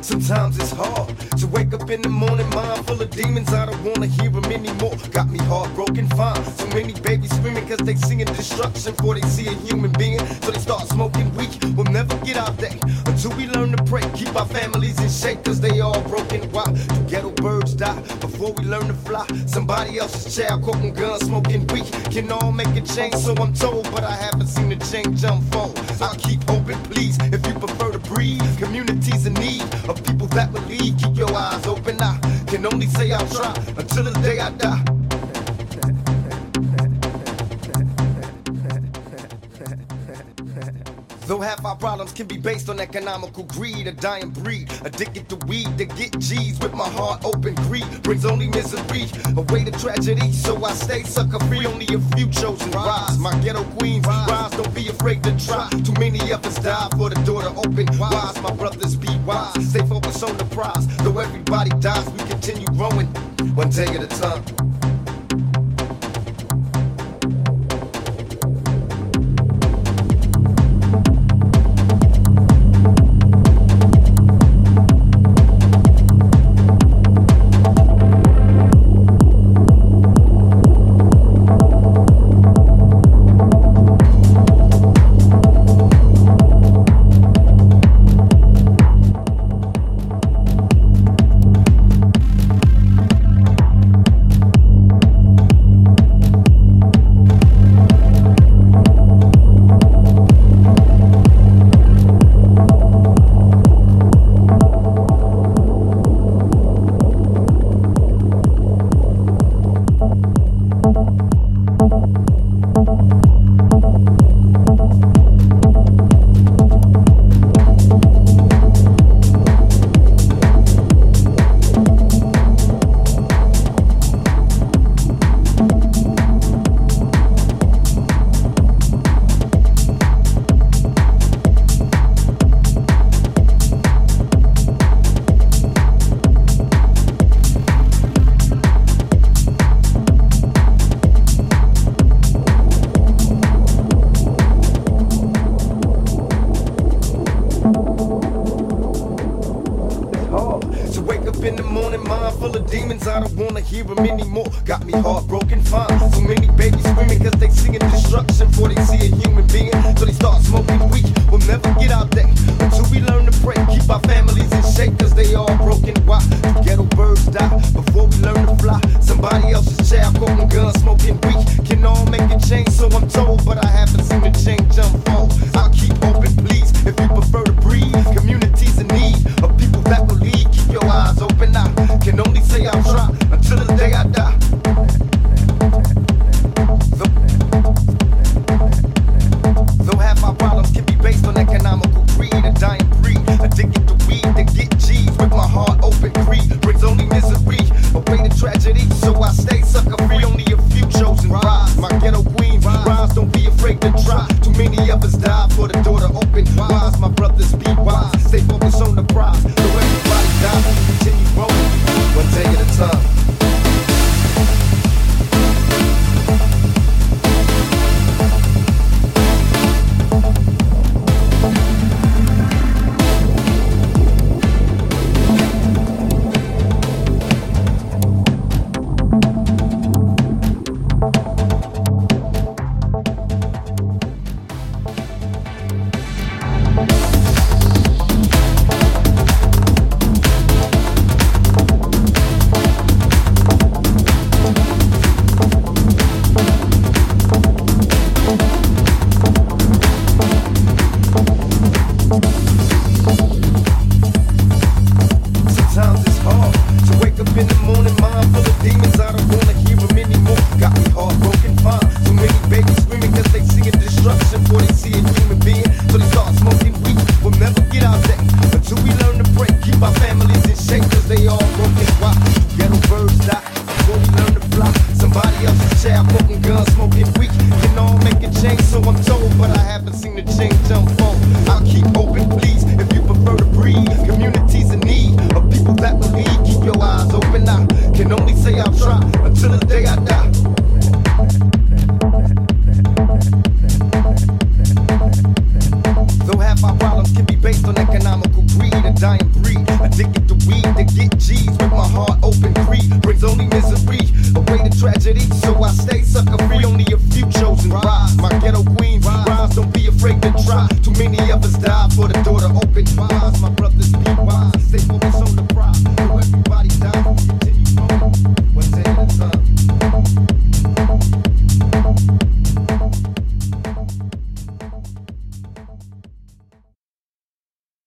Sometimes it's hard to wake up in the morning, mind full of demons. I don't wanna hear them anymore. Got me heartbroken, fine. So many babies screaming cause they singing destruction before they see a human being. So they start smoking weed. We'll never get our day until we learn to pray. Keep our families in shape cause they all broken. Why before we learn to fly? Somebody else's child quoting guns, smoking weed. Can all make a change, so I'm told, but I haven't seen a change unfold. I'll keep hoping, please, if you prefer to breathe. Communities in need of people that believe. Keep your eyes open. I can only say I'll try until the day I die. Though half our problems can be based on economical greed, a dying breed, addicted to weed to get G's with my heart open. Greed brings only misery, away to tragedy. So I stay sucker free, only a few chosen rise. My ghetto queens rise, don't be afraid to try. Too many of us die for the door to open. Wise, my brothers be wise, stay focused on the prize. Though everybody dies, we continue growing, one day at a time. To wake up in the morning, mind full of demons. I don't wanna hear them anymore. Got me heartbroken, fine. So many babies screaming cause they singing destruction before they see a human being. So they start smoking weed. Until the day I die. Though, half our problems can be based on economical greed, a dying addicted to weed get G's with my heart open. Greed brings only misery, away to tragedy. So I stay sucker free, only a few chosen rise. My ghetto queens don't be afraid to try. Too many of us die for the door to open. Wise, my brothers be wise, stay focused on the prize. smoking guns, smoking weak. Can all make a change, so I'm told, but I haven't seen a change unfold. I'll keep open, please, if you prefer to breathe. Communities in need of people that believe. Keep your eyes open. I can only say I'll try until the day I die. tragedy. So Stay sucker